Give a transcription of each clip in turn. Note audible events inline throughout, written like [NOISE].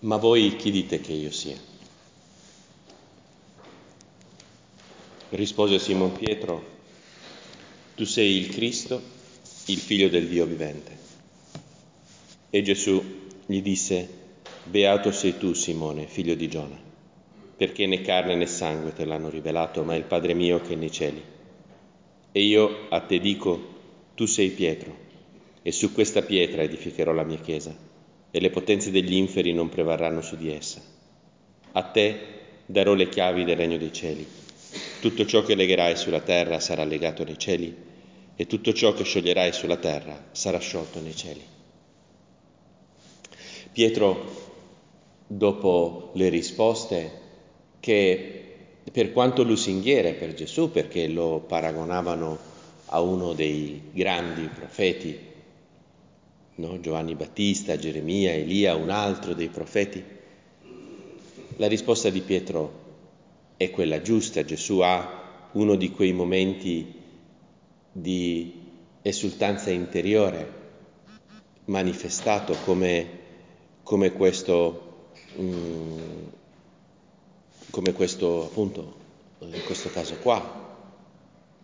Ma voi chi dite che io sia? Rispose Simon Pietro, tu sei il Cristo, il figlio del Dio vivente. E Gesù gli disse, beato sei tu Simone, figlio di Giona, perché né carne né sangue te l'hanno rivelato, ma il Padre mio che è nei cieli. E io a te dico, tu sei Pietro, e su questa pietra edificherò la mia chiesa e le potenze degli inferi non prevarranno su di essa. A te darò le chiavi del regno dei cieli. Tutto ciò che legherai sulla terra sarà legato nei cieli e tutto ciò che scioglierai sulla terra sarà sciolto nei cieli. Pietro, dopo le risposte che per quanto lusinghiere per Gesù, perché lo paragonavano a uno dei grandi profeti no? Giovanni Battista, Geremia, Elia, un altro dei profeti. La risposta di Pietro è quella giusta, Gesù ha uno di quei momenti di esultanza interiore manifestato come, come questo, um, come questo appunto, in questo caso qua.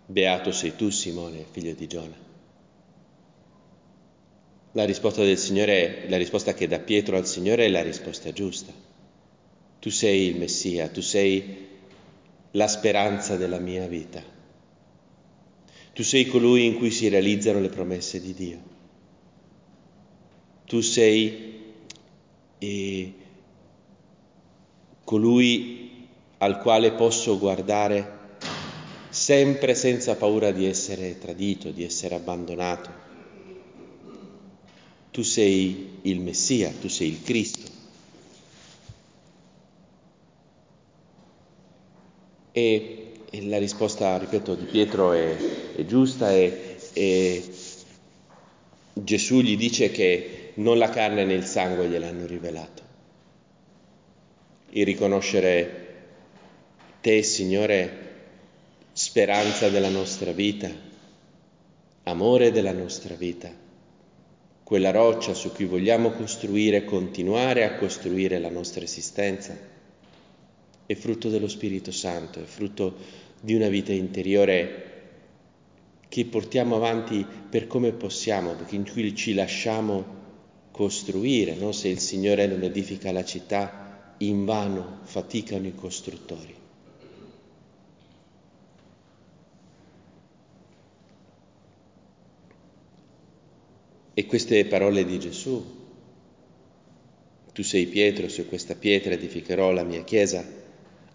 Beato sei tu Simone, figlio di Giona. La risposta del Signore, la risposta che dà Pietro al Signore è la risposta giusta. Tu sei il Messia, tu sei la speranza della mia vita. Tu sei colui in cui si realizzano le promesse di Dio. Tu sei eh, colui al quale posso guardare sempre senza paura di essere tradito, di essere abbandonato tu sei il Messia, tu sei il Cristo. E, e la risposta, ripeto, di Pietro è, è giusta e, e Gesù gli dice che non la carne né il sangue gliel'hanno rivelato. Il riconoscere te, Signore, speranza della nostra vita, amore della nostra vita quella roccia su cui vogliamo costruire, continuare a costruire la nostra esistenza, è frutto dello Spirito Santo, è frutto di una vita interiore che portiamo avanti per come possiamo, in cui ci lasciamo costruire, no? se il Signore non edifica la città, in vano faticano i costruttori. E queste parole di Gesù, tu sei Pietro, su questa pietra edificherò la mia chiesa,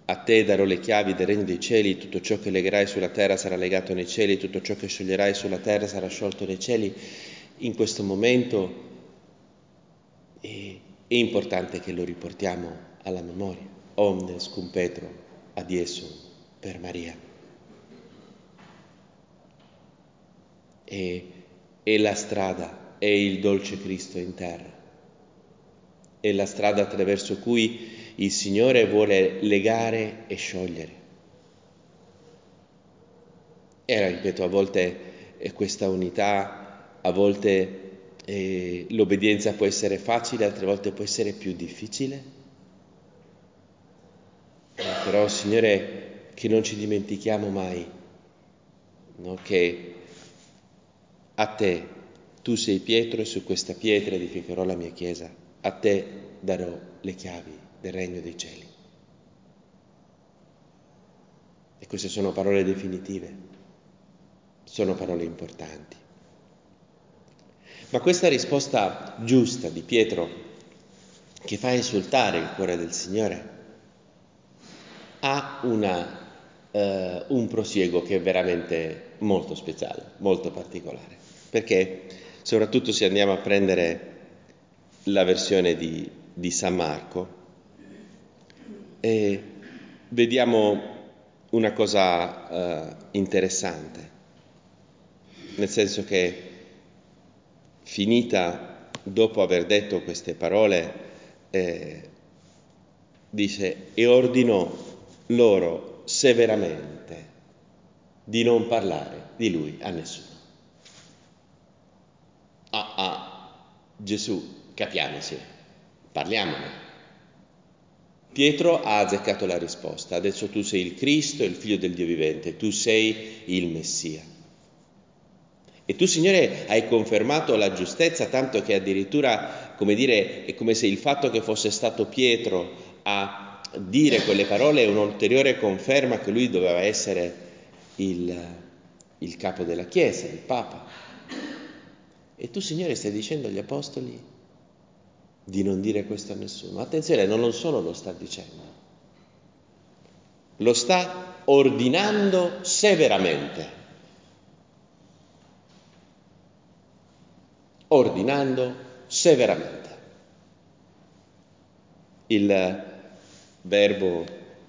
a te darò le chiavi del regno dei cieli, tutto ciò che legherai sulla terra sarà legato nei cieli, tutto ciò che scioglierai sulla terra sarà sciolto nei cieli. In questo momento è, è importante che lo riportiamo alla memoria. Omnes cum Petro ad Iesu per Maria. E, è la strada è il dolce Cristo in terra. È la strada attraverso cui il Signore vuole legare e sciogliere. E ripeto, a volte è questa unità, a volte eh, l'obbedienza può essere facile, altre volte può essere più difficile. Eh, però, Signore, che non ci dimentichiamo mai no? che a te tu sei Pietro e su questa pietra edificherò la mia chiesa. A te darò le chiavi del regno dei cieli. E queste sono parole definitive, sono parole importanti. Ma questa risposta giusta di Pietro, che fa esultare il cuore del Signore, ha una, eh, un prosieguo che è veramente molto speciale, molto particolare. Perché? Soprattutto se andiamo a prendere la versione di, di San Marco, e vediamo una cosa uh, interessante, nel senso che finita dopo aver detto queste parole, eh, dice e ordinò loro severamente di non parlare di lui a nessuno a, Gesù, capiamoci, parliamone, Pietro ha azzeccato la risposta, adesso tu sei il Cristo, il figlio del Dio vivente, tu sei il Messia. E tu, Signore, hai confermato la giustezza, tanto che addirittura, come dire, è come se il fatto che fosse stato Pietro a dire quelle parole è un'ulteriore conferma che lui doveva essere il, il capo della Chiesa, il Papa. E tu, Signore, stai dicendo agli Apostoli di non dire questo a nessuno. Attenzione, non solo lo sta dicendo, lo sta ordinando severamente. Ordinando severamente. Il verbo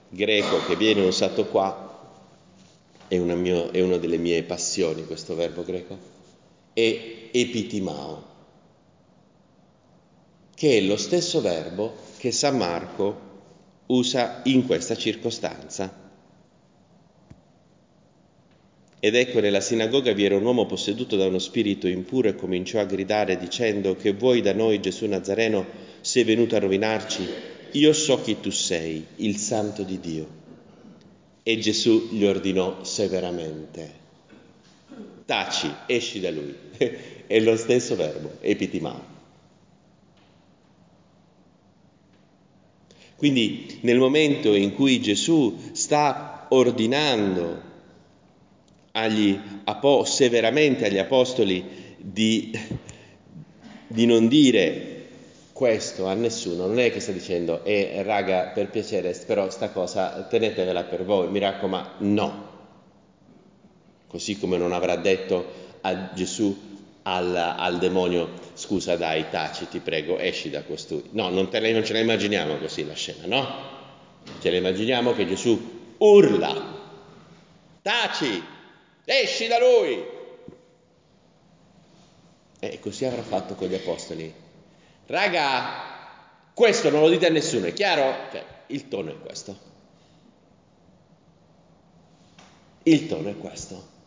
greco che viene usato qua è una, mio, è una delle mie passioni, questo verbo greco, è epitimao che è lo stesso verbo che San Marco usa in questa circostanza. Ed ecco nella sinagoga vi era un uomo posseduto da uno spirito impuro e cominciò a gridare dicendo che vuoi da noi Gesù Nazareno sei venuto a rovinarci? Io so chi tu sei, il santo di Dio. E Gesù gli ordinò severamente, taci, esci da lui. [LAUGHS] È lo stesso verbo, epitimao. Quindi nel momento in cui Gesù sta ordinando agli, severamente agli apostoli di, di non dire questo a nessuno, non è che sta dicendo, eh raga, per piacere, però sta cosa tenetevela per voi, mi raccomando, no. Così come non avrà detto a Gesù al, al, demonio, scusa dai, taci, ti prego, esci da costui. No, non, te, non ce la immaginiamo così la scena, no? Ce la immaginiamo che Gesù urla, taci, esci da lui. E così avrà fatto con gli apostoli. Raga, questo non lo dite a nessuno, è chiaro? Cioè, il tono è questo. Il tono è questo.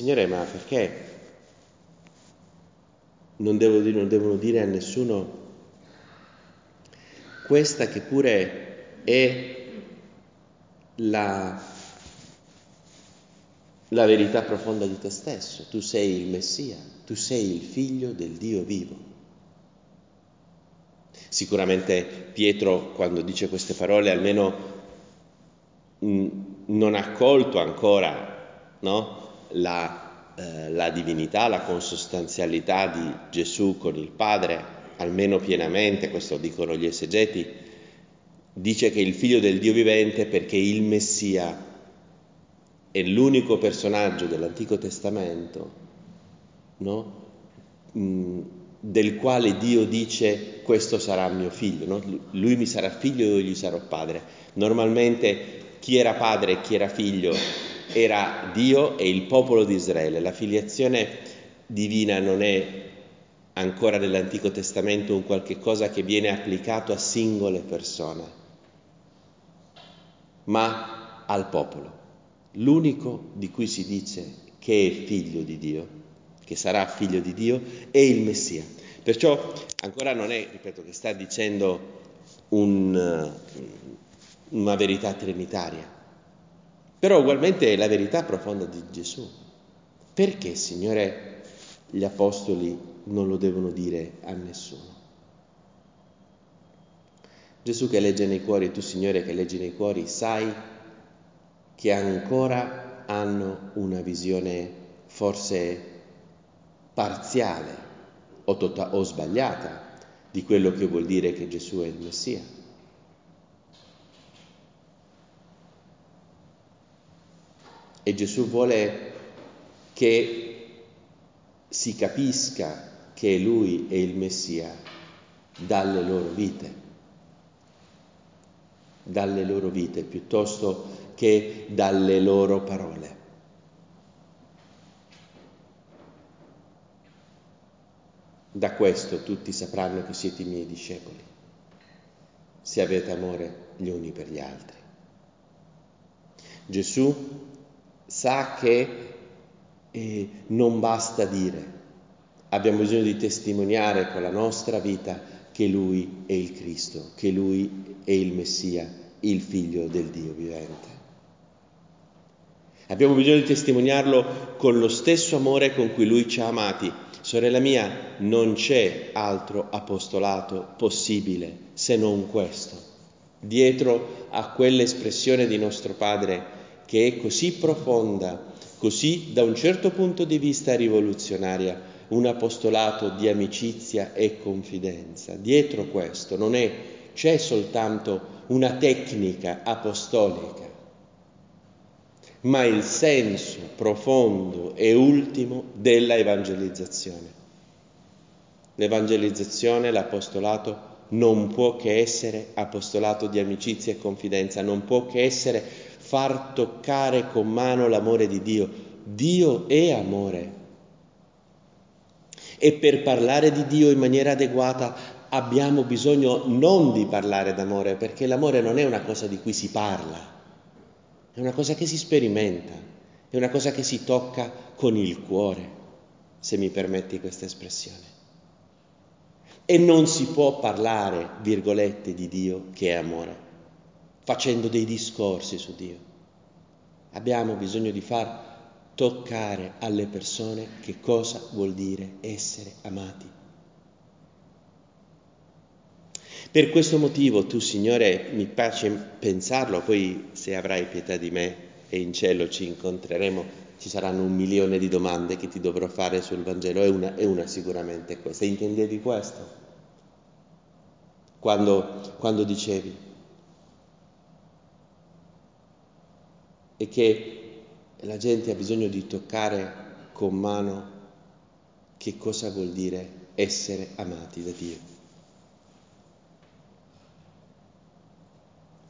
Signore, ma perché non, devo, non devono dire a nessuno questa che pure è la, la verità profonda di te stesso? Tu sei il Messia, tu sei il figlio del Dio vivo. Sicuramente Pietro, quando dice queste parole, almeno non ha colto ancora no? La, eh, la divinità, la consostanzialità di Gesù con il Padre, almeno pienamente, questo dicono gli esegeti, dice che il figlio del Dio vivente perché il Messia è l'unico personaggio dell'Antico Testamento no? mm, del quale Dio dice questo sarà mio figlio, no? lui mi sarà figlio e io gli sarò padre. Normalmente chi era padre e chi era figlio era Dio e il popolo di Israele. La filiazione divina non è ancora nell'Antico Testamento un qualche cosa che viene applicato a singole persone, ma al popolo. L'unico di cui si dice che è figlio di Dio, che sarà figlio di Dio, è il Messia. Perciò ancora non è, ripeto, che sta dicendo un, una verità trinitaria, però ugualmente è la verità profonda di Gesù. Perché, Signore, gli apostoli non lo devono dire a nessuno? Gesù che legge nei cuori, tu Signore che leggi nei cuori, sai che ancora hanno una visione forse parziale o, tota- o sbagliata di quello che vuol dire che Gesù è il Messia. E Gesù vuole che si capisca che Lui è il Messia dalle loro vite, dalle loro vite piuttosto che dalle loro parole. Da questo tutti sapranno che siete i miei discepoli, se avete amore gli uni per gli altri. Gesù sa che eh, non basta dire abbiamo bisogno di testimoniare con la nostra vita che Lui è il Cristo, che Lui è il Messia, il Figlio del Dio vivente. Abbiamo bisogno di testimoniarlo con lo stesso amore con cui Lui ci ha amati. Sorella mia, non c'è altro apostolato possibile se non questo. Dietro a quell'espressione di nostro Padre che è così profonda, così da un certo punto di vista rivoluzionaria, un apostolato di amicizia e confidenza. Dietro questo non è, c'è soltanto una tecnica apostolica, ma il senso profondo e ultimo della evangelizzazione. L'evangelizzazione, l'apostolato non può che essere apostolato di amicizia e confidenza, non può che essere far toccare con mano l'amore di Dio. Dio è amore. E per parlare di Dio in maniera adeguata abbiamo bisogno non di parlare d'amore, perché l'amore non è una cosa di cui si parla, è una cosa che si sperimenta, è una cosa che si tocca con il cuore, se mi permetti questa espressione. E non si può parlare, virgolette, di Dio che è amore, facendo dei discorsi su Dio. Abbiamo bisogno di far toccare alle persone che cosa vuol dire essere amati. Per questo motivo tu, Signore, mi piace pensarlo, poi se avrai pietà di me e in cielo ci incontreremo, ci saranno un milione di domande che ti dovrò fare sul Vangelo, e una, e una sicuramente è questa. Intendevi questo? Quando, quando dicevi e che la gente ha bisogno di toccare con mano che cosa vuol dire essere amati da Dio.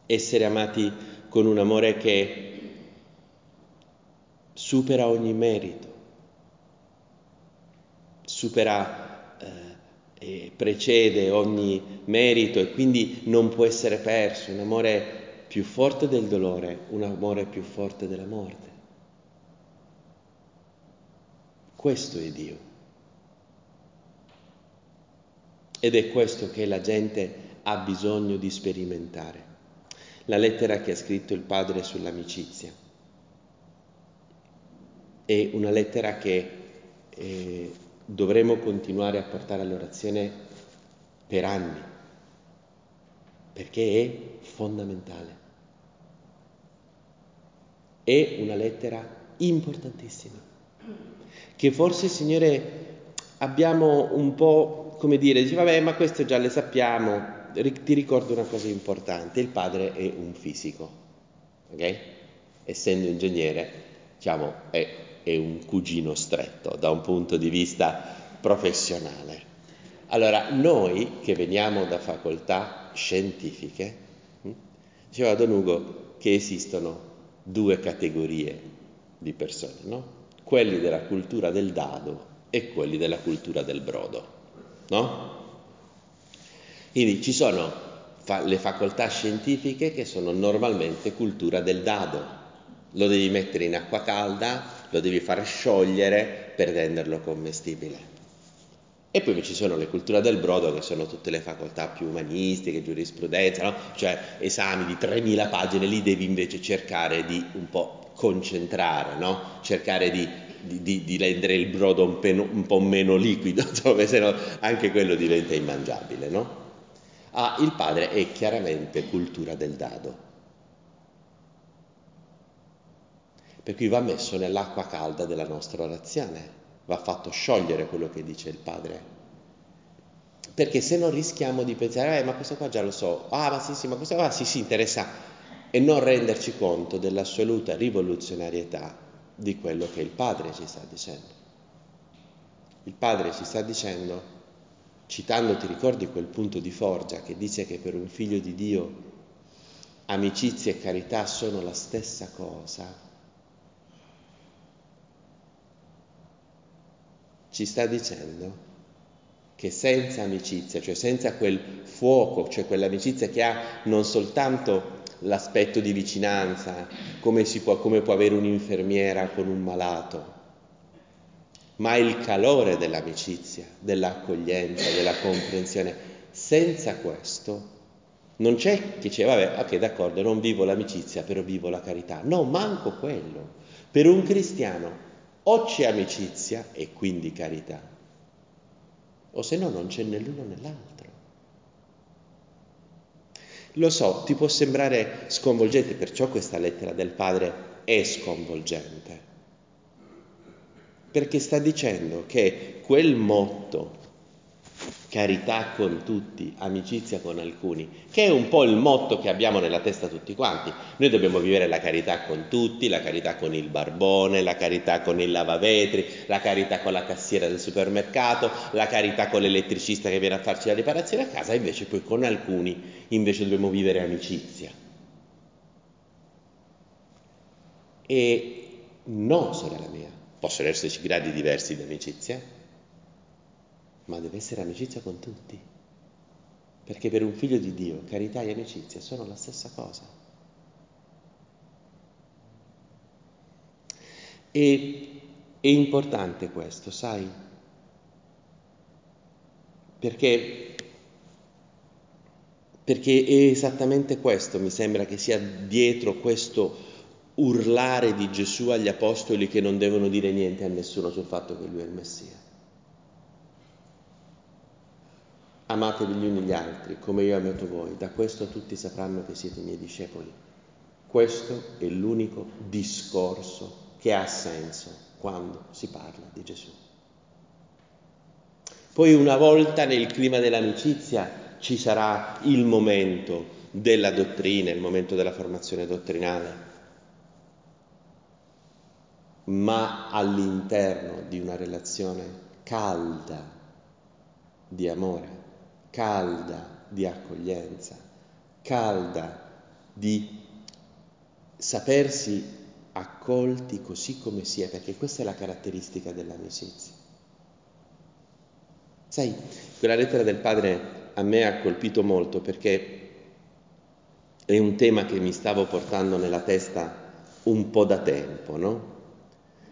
essere amati con un amore che supera ogni merito, supera eh, e precede ogni merito e quindi non può essere perso, un amore più forte del dolore, un amore più forte della morte. Questo è Dio. Ed è questo che la gente ha bisogno di sperimentare la lettera che ha scritto il padre sull'amicizia. È una lettera che eh, dovremo continuare a portare all'orazione per anni, perché è fondamentale. È una lettera importantissima, che forse, Signore, abbiamo un po', come dire, dice, vabbè, ma questo già le sappiamo, ti ricordo una cosa importante, il padre è un fisico, ok? Essendo ingegnere, diciamo, è, è un cugino stretto da un punto di vista professionale. Allora, noi che veniamo da facoltà scientifiche, hm, diceva Don Ugo che esistono due categorie di persone, no? Quelli della cultura del dado e quelli della cultura del brodo, no? Quindi ci sono fa- le facoltà scientifiche che sono normalmente cultura del dado. Lo devi mettere in acqua calda, lo devi far sciogliere per renderlo commestibile. E poi ci sono le culture del brodo che sono tutte le facoltà più umanistiche, giurisprudenza, no? cioè esami di 3000 pagine, lì devi invece cercare di un po' concentrare, no? cercare di, di, di, rendere il brodo un, peno, un po' meno liquido, [LAUGHS] dove se no anche quello diventa immangiabile. No? Ah, il padre è chiaramente cultura del dado. Per cui va messo nell'acqua calda della nostra orazione, va fatto sciogliere quello che dice il padre. Perché se no rischiamo di pensare, eh, ma questo qua già lo so, ah, ma sì, sì, ma questo qua sì, sì, interessa, e non renderci conto dell'assoluta rivoluzionarietà di quello che il padre ci sta dicendo. Il padre ci sta dicendo citando, ti ricordi quel punto di Forgia che dice che per un figlio di Dio amicizia e carità sono la stessa cosa? Ci sta dicendo che senza amicizia, cioè senza quel fuoco, cioè quell'amicizia che ha non soltanto l'aspetto di vicinanza, come, può, come può avere un'infermiera con un malato, ma il calore dell'amicizia, dell'accoglienza, della comprensione. Senza questo non c'è chi dice, vabbè, ok, d'accordo, non vivo l'amicizia, però vivo la carità. No, manco quello. Per un cristiano o c'è amicizia e quindi carità, o se no non c'è né l'uno né l'altro. Lo so, ti può sembrare sconvolgente, perciò questa lettera del padre è sconvolgente perché sta dicendo che quel motto carità con tutti, amicizia con alcuni, che è un po' il motto che abbiamo nella testa tutti quanti. Noi dobbiamo vivere la carità con tutti, la carità con il barbone, la carità con il lavavetri, la carità con la cassiera del supermercato, la carità con l'elettricista che viene a farci la riparazione a casa, invece poi con alcuni invece dobbiamo vivere amicizia. E no, sorella mia, Possono esserci gradi diversi di amicizia, ma deve essere amicizia con tutti. Perché per un figlio di Dio carità e amicizia sono la stessa cosa. E è importante questo, sai? Perché, perché è esattamente questo, mi sembra che sia dietro questo urlare di Gesù agli apostoli che non devono dire niente a nessuno sul fatto che lui è il Messia. Amatevi gli uni gli altri come io ho amato voi, da questo tutti sapranno che siete miei discepoli. Questo è l'unico discorso che ha senso quando si parla di Gesù. Poi una volta nel clima dell'amicizia ci sarà il momento della dottrina, il momento della formazione dottrinale ma all'interno di una relazione calda di amore, calda di accoglienza, calda di sapersi accolti così come si è, perché questa è la caratteristica dell'amicizia. Sai, quella lettera del padre a me ha colpito molto perché è un tema che mi stavo portando nella testa un po' da tempo, no?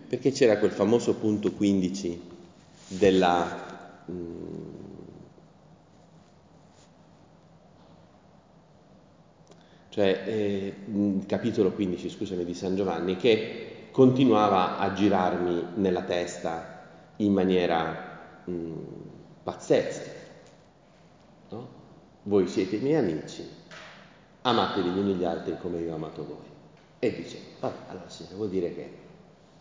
perché c'era quel famoso punto 15 della... Mm, cioè eh, capitolo 15, scusami, di San Giovanni, che continuava a girarmi nella testa in maniera mh, mm, pazzesca. No? Voi siete i miei amici, amatevi gli uni gli altri come io ho amato voi. E dice, vabbè, allora signore, vuol dire che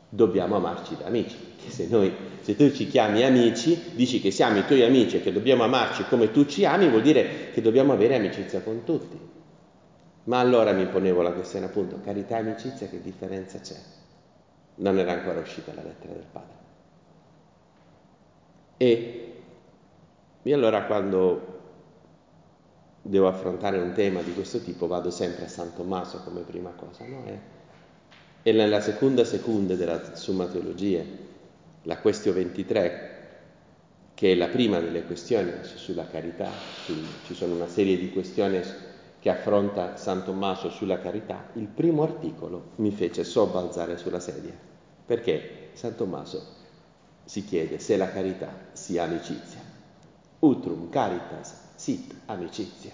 dobbiamo amarci da amici. Che se, noi, se tu ci chiami amici, dici che siamo i tuoi amici e che dobbiamo amarci come tu ci ami, vuol dire che dobbiamo avere amicizia con tutti. Ma allora mi ponevo la questione appunto, carità e amicizia, che differenza c'è? Non era ancora uscita la lettera del padre. E, e allora quando devo affrontare un tema di questo tipo vado sempre a San Tommaso come prima cosa, no? E, e nella seconda seconda della Summa Teologia, la questione 23, che è la prima delle questioni sulla carità, ci sono una serie di questioni che affronta San Tommaso sulla carità, il primo articolo mi fece sobbalzare sulla sedia, perché San Tommaso si chiede se la carità sia amicizia. Utrum caritas sit amicizia.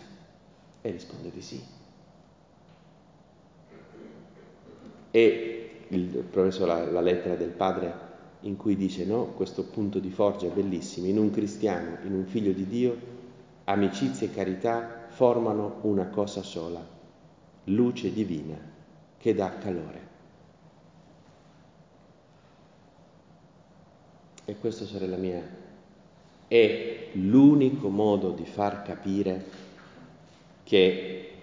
E risponde di sì. E il professore la, la lettera del padre in cui dice no, questo punto di forza è bellissimo, in un cristiano, in un figlio di Dio, amicizia e carità formano una cosa sola, luce divina che dà calore. E questo, sorella mia, è l'unico modo di far capire che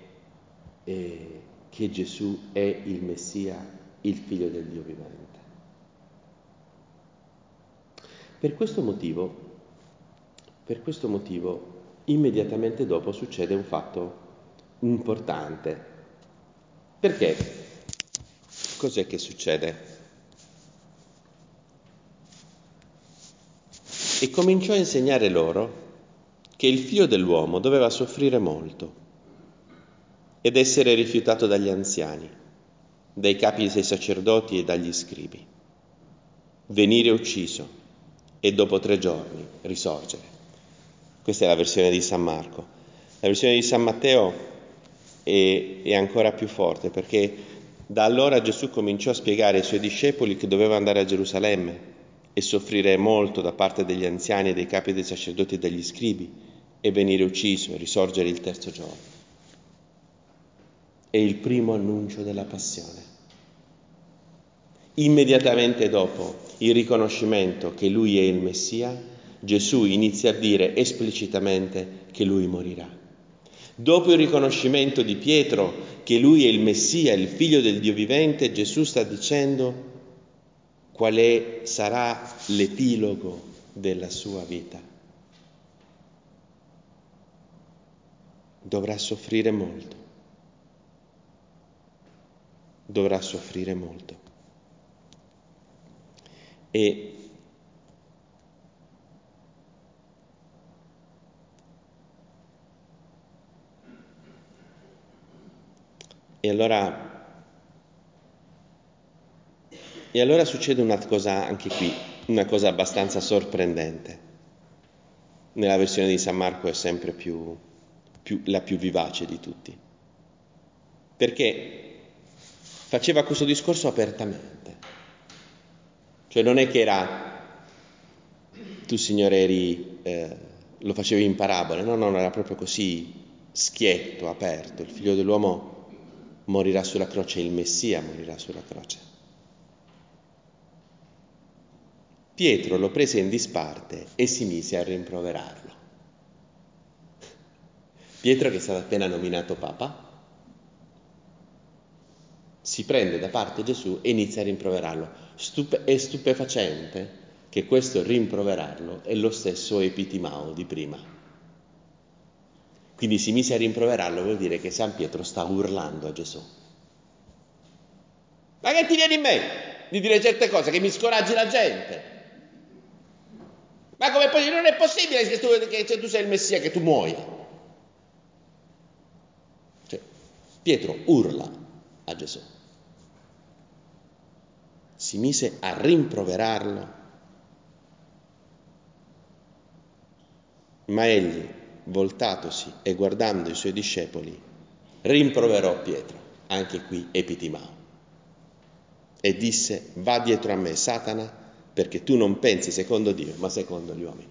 eh, che Gesù è il Messia, il figlio del Dio vivente. Per questo motivo, per questo motivo, immediatamente dopo succede un fatto importante. Perché? Cos'è che succede? E cominciò a insegnare loro che il figlio dell'uomo doveva soffrire molto ed essere rifiutato dagli anziani, dai capi dei sacerdoti e dagli scribi, venire ucciso e dopo tre giorni risorgere. Questa è la versione di San Marco. La versione di San Matteo è, è ancora più forte perché da allora Gesù cominciò a spiegare ai suoi discepoli che doveva andare a Gerusalemme e soffrire molto da parte degli anziani e dei capi dei sacerdoti e degli scribi e venire ucciso e risorgere il terzo giorno. È il primo annuncio della passione. Immediatamente dopo il riconoscimento che lui è il Messia, Gesù inizia a dire esplicitamente che lui morirà. Dopo il riconoscimento di Pietro che lui è il Messia, il figlio del Dio vivente, Gesù sta dicendo qual è, sarà l'epilogo della sua vita. Dovrà soffrire molto. Dovrà soffrire molto. E E allora E allora succede una cosa anche qui, una cosa abbastanza sorprendente. Nella versione di San Marco è sempre più, più, la più vivace di tutti. Perché faceva questo discorso apertamente. Cioè non è che era, tu signore eri, eh, lo facevi in parabole, no, no, era proprio così schietto, aperto. Il figlio dell'uomo morirà sulla croce, il Messia morirà sulla croce. Pietro lo prese in disparte e si mise a rimproverarlo. Pietro, che è stato appena nominato Papa, si prende da parte Gesù e inizia a rimproverarlo. Stupe- è stupefacente che questo rimproverarlo è lo stesso epitimao di prima. Quindi si mise a rimproverarlo, vuol dire che San Pietro sta urlando a Gesù. Ma che ti viene in me di dire certe cose che mi scoraggi la gente? Ma come poi non è possibile che tu, che tu sei il Messia, che tu muoia? Cioè, Pietro urla a Gesù. Si mise a rimproverarlo, ma egli, voltatosi e guardando i suoi discepoli, rimproverò Pietro, anche qui epitimao, e disse, va dietro a me, Satana, perché tu non pensi secondo Dio, ma secondo gli uomini.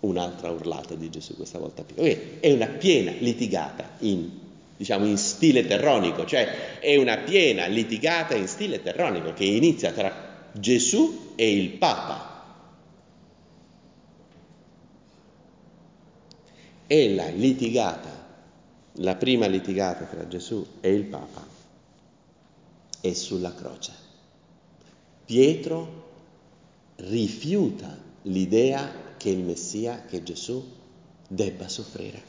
Un'altra urlata di Gesù questa volta più. È una piena litigata in, diciamo, in stile terronico, cioè è una piena litigata in stile terronico che inizia tra Gesù e il Papa. E la litigata, la prima litigata tra Gesù e il Papa è sulla croce. Pietro rifiuta l'idea che il Messia, che Gesù, debba soffrire.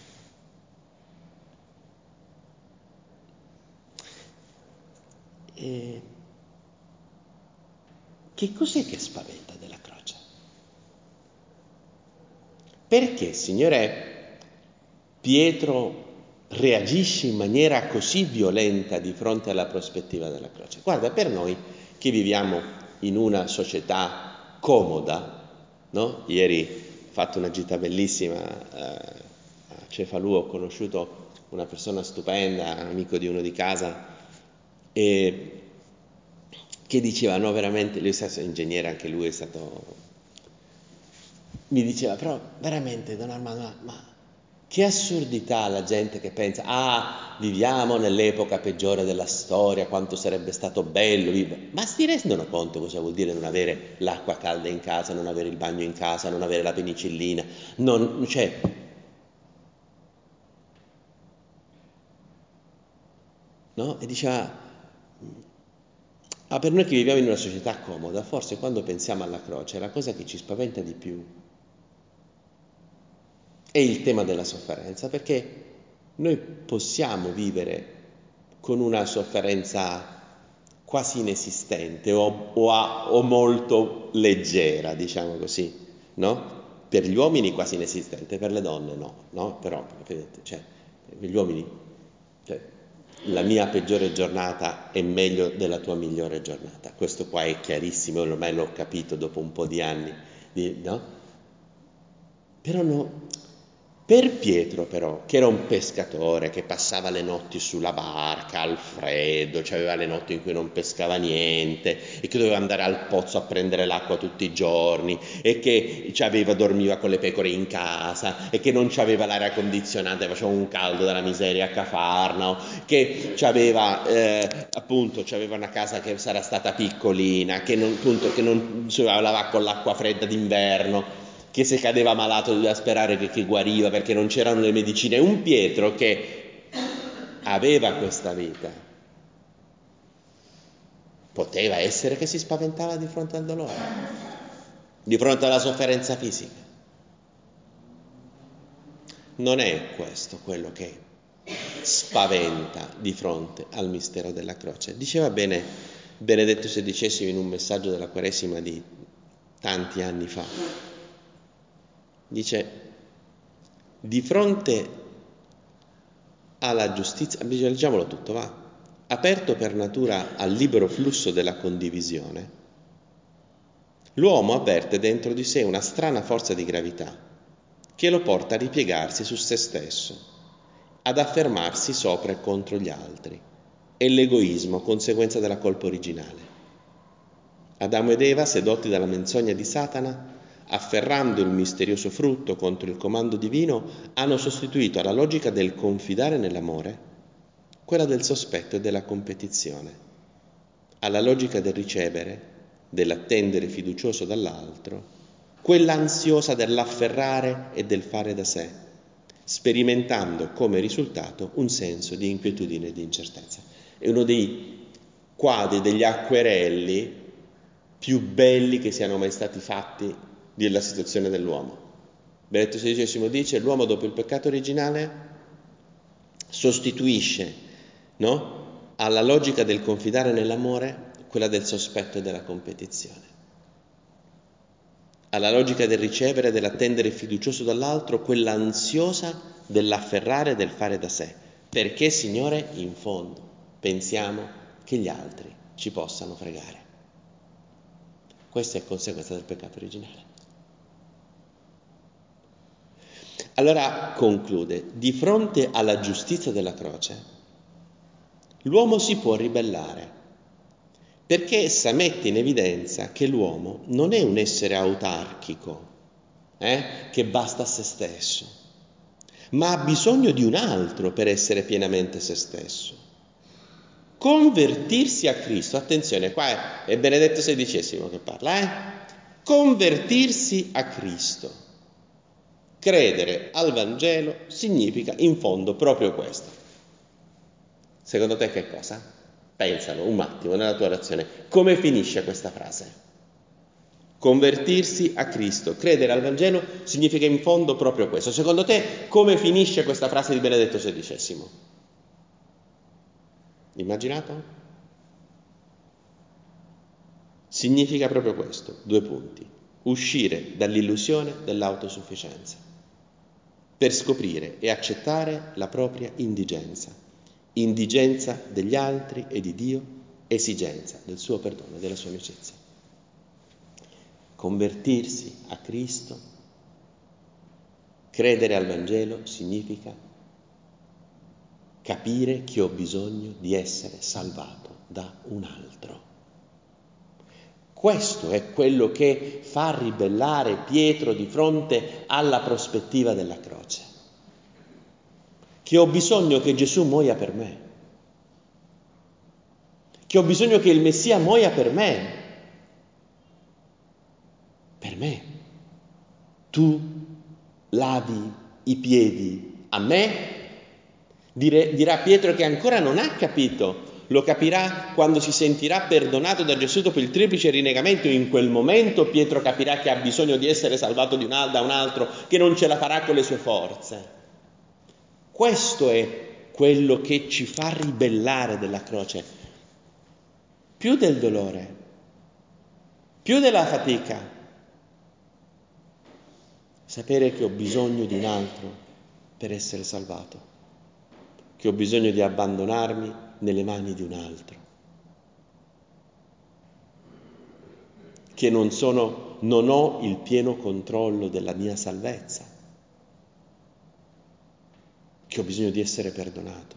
E che cos'è che spaventa della croce? Perché, Signore, Pietro reagisce in maniera così violenta di fronte alla prospettiva della croce? Guarda, per noi che viviamo in una società comoda, no? Ieri ho fatto una gita bellissima eh, a Cefalù, ho conosciuto una persona stupenda, amico di uno di casa, e che diceva, no, veramente, lui è ingegnere, anche lui è stato... Mi diceva, però veramente, Don Armando, ma che assurdità la gente che pensa, ah, viviamo nell'epoca peggiore della storia, quanto sarebbe stato bello vivere. Ma si rendono conto cosa vuol dire non avere l'acqua calda in casa, non avere il bagno in casa, non avere la penicillina? Non, cioè, no? E diceva, ah, per noi che viviamo in una società comoda, forse quando pensiamo alla croce, la cosa che ci spaventa di più è il tema della sofferenza, perché noi possiamo vivere con una sofferenza quasi inesistente o, o, a, o molto leggera, diciamo così, no? Per gli uomini quasi inesistente, per le donne no, no? Però, vedete, cioè, per gli uomini, cioè, la mia peggiore giornata è meglio della tua migliore giornata. Questo qua è chiarissimo, ormai l'ho capito dopo un po' di anni di, no? Però no, per Pietro però, che era un pescatore, che passava le notti sulla barca al freddo, cioè aveva le notti in cui non pescava niente e che doveva andare al pozzo a prendere l'acqua tutti i giorni e che aveva, dormiva con le pecore in casa e che non aveva l'aria condizionata, faceva un caldo della miseria a Cafarnao, che aveva eh, appunto aveva una casa che sarà stata piccolina, che non, appunto, che non si lavava con l'acqua fredda d'inverno che se cadeva malato doveva sperare che, che guariva perché non c'erano le medicine, un Pietro che aveva questa vita. Poteva essere che si spaventava di fronte al dolore, di fronte alla sofferenza fisica. Non è questo quello che spaventa di fronte al mistero della croce. Diceva bene Benedetto XVI in un messaggio della Quaresima di tanti anni fa Dice, di fronte alla giustizia, leggiamolo tutto, va, aperto per natura al libero flusso della condivisione, l'uomo avverte dentro di sé una strana forza di gravità che lo porta a ripiegarsi su se stesso, ad affermarsi sopra e contro gli altri. È l'egoismo, conseguenza della colpa originale. Adamo ed Eva, sedotti dalla menzogna di Satana, afferrando il misterioso frutto contro il comando divino, hanno sostituito alla logica del confidare nell'amore quella del sospetto e della competizione, alla logica del ricevere, dell'attendere fiducioso dall'altro, quella ansiosa dell'afferrare e del fare da sé, sperimentando come risultato un senso di inquietudine e di incertezza. È uno dei quadri, degli acquerelli più belli che siano mai stati fatti della situazione dell'uomo. Benedetto XVI dice l'uomo dopo il peccato originale sostituisce no? alla logica del confidare nell'amore quella del sospetto e della competizione, alla logica del ricevere e dell'attendere fiducioso dall'altro quella ansiosa dell'afferrare e del fare da sé, perché Signore in fondo pensiamo che gli altri ci possano fregare. Questa è conseguenza del peccato originale. Allora conclude, di fronte alla giustizia della croce, l'uomo si può ribellare, perché essa mette in evidenza che l'uomo non è un essere autarchico, eh, che basta a se stesso, ma ha bisogno di un altro per essere pienamente se stesso. Convertirsi a Cristo, attenzione, qua è Benedetto XVI che parla, eh? Convertirsi a Cristo Credere al Vangelo significa in fondo proprio questo. Secondo te che cosa? Pensalo un attimo nella tua orazione. Come finisce questa frase? Convertirsi a Cristo, credere al Vangelo significa in fondo proprio questo. Secondo te come finisce questa frase di Benedetto XVI? Immaginato? Significa proprio questo, due punti. Uscire dall'illusione dell'autosufficienza per scoprire e accettare la propria indigenza, indigenza degli altri e di Dio, esigenza del suo perdono e della sua amicizia. Convertirsi a Cristo, credere al Vangelo significa capire che ho bisogno di essere salvato da un altro. Questo è quello che fa ribellare Pietro di fronte alla prospettiva della croce. Che ho bisogno che Gesù muoia per me. Che ho bisogno che il Messia muoia per me. Per me. Tu lavi i piedi a me? Dire, dirà Pietro che ancora non ha capito lo capirà quando si sentirà perdonato da Gesù dopo il triplice rinnegamento. In quel momento Pietro capirà che ha bisogno di essere salvato da un altro, che non ce la farà con le sue forze. Questo è quello che ci fa ribellare della croce. Più del dolore, più della fatica. Sapere che ho bisogno di un altro per essere salvato, che ho bisogno di abbandonarmi nelle mani di un altro. che non, sono, non ho il pieno controllo della mia salvezza, che ho bisogno di essere perdonato,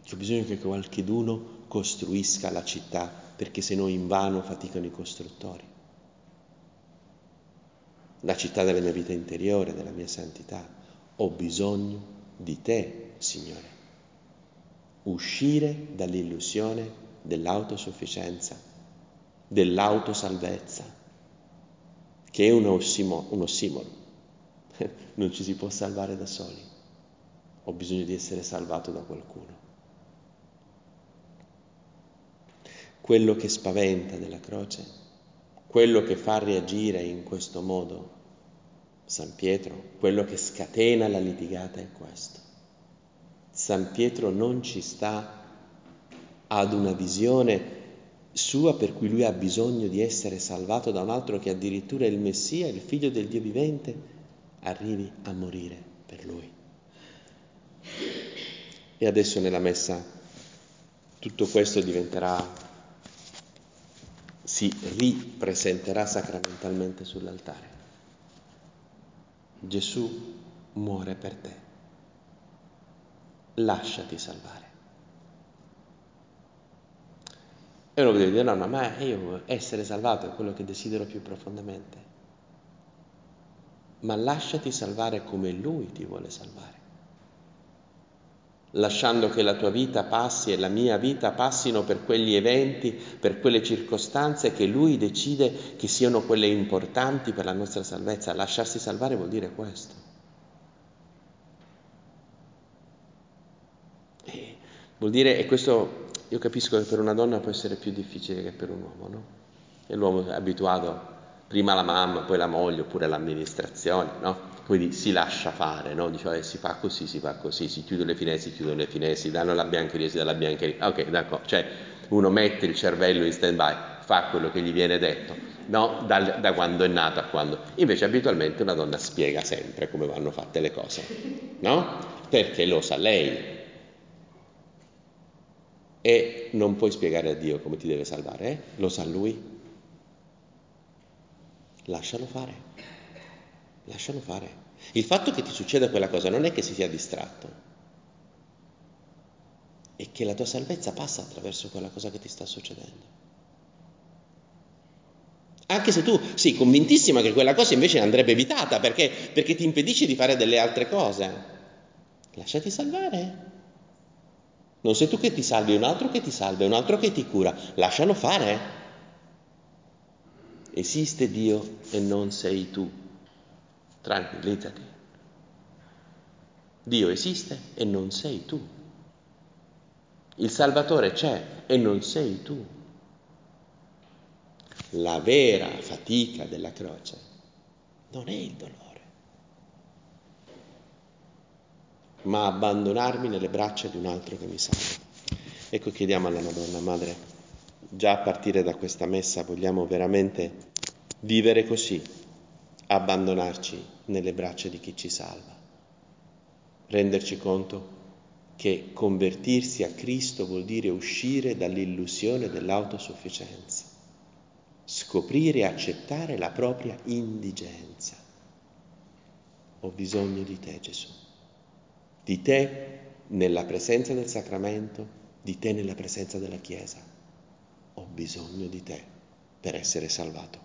che ho bisogno che qualcheduno costruisca la città, perché se no invano faticano i costruttori. La città della mia vita interiore, della mia santità. Ho bisogno di te, Signore. Uscire dall'illusione dell'autosufficienza, dell'autosalvezza, che è un, ossimo, un ossimoro. [LAUGHS] Non ci si può salvare da soli. Ho bisogno di essere salvato da qualcuno. Quello che spaventa della croce, quello che fa reagire in questo modo San Pietro, quello che scatena la litigata è questo. San Pietro non ci sta ad una visione sua per cui lui ha bisogno di essere salvato da un altro che addirittura il Messia, il figlio del Dio vivente, arrivi a morire per lui. E adesso nella messa tutto questo diventerà, si ripresenterà sacramentalmente sull'altare. Gesù muore per te. Lasciati salvare. E uno potrebbe dire, no, no, ma io essere salvato è quello che desidero più profondamente. Ma lasciati salvare come Lui ti vuole salvare. Lasciando che la tua vita passi e la mia vita passino per quegli eventi, per quelle circostanze che Lui decide che siano quelle importanti per la nostra salvezza. Lasciarsi salvare vuol dire questo. E vuol dire, e questo io capisco che per una donna può essere più difficile che per un uomo, no? E l'uomo è abituato prima la mamma, poi la moglie, oppure l'amministrazione, no? Quindi si lascia fare, no? Dice, eh, si fa così, si fa così, si chiudono le finestre, si chiudono le finestre, si danno la biancheria, si dà la biancheria. Ok, d'accordo, cioè uno mette il cervello in stand-by, fa quello che gli viene detto, no? Da, da quando è nato a quando. Invece abitualmente una donna spiega sempre come vanno fatte le cose, no? Perché lo sa lei, e non puoi spiegare a Dio come ti deve salvare, eh? lo sa Lui. Lascialo fare, lascialo fare. Il fatto che ti succeda quella cosa non è che si sia distratto, è che la tua salvezza passa attraverso quella cosa che ti sta succedendo. Anche se tu sei convintissima che quella cosa invece andrebbe evitata perché, perché ti impedisce di fare delle altre cose, lasciati salvare. Non sei tu che ti salvi, un altro che ti salva, un altro che ti cura. Lascialo fare. Esiste Dio e non sei tu. Tranquillizzati. Dio esiste e non sei tu. Il Salvatore c'è e non sei tu. La vera fatica della croce non è il dolore ma abbandonarmi nelle braccia di un altro che mi salva. Ecco, chiediamo alla Madonna, Madre, già a partire da questa messa vogliamo veramente vivere così, abbandonarci nelle braccia di chi ci salva, renderci conto che convertirsi a Cristo vuol dire uscire dall'illusione dell'autosufficienza, scoprire e accettare la propria indigenza. Ho bisogno di te, Gesù di te nella presenza del sacramento, di te nella presenza della Chiesa. Ho bisogno di te per essere salvato.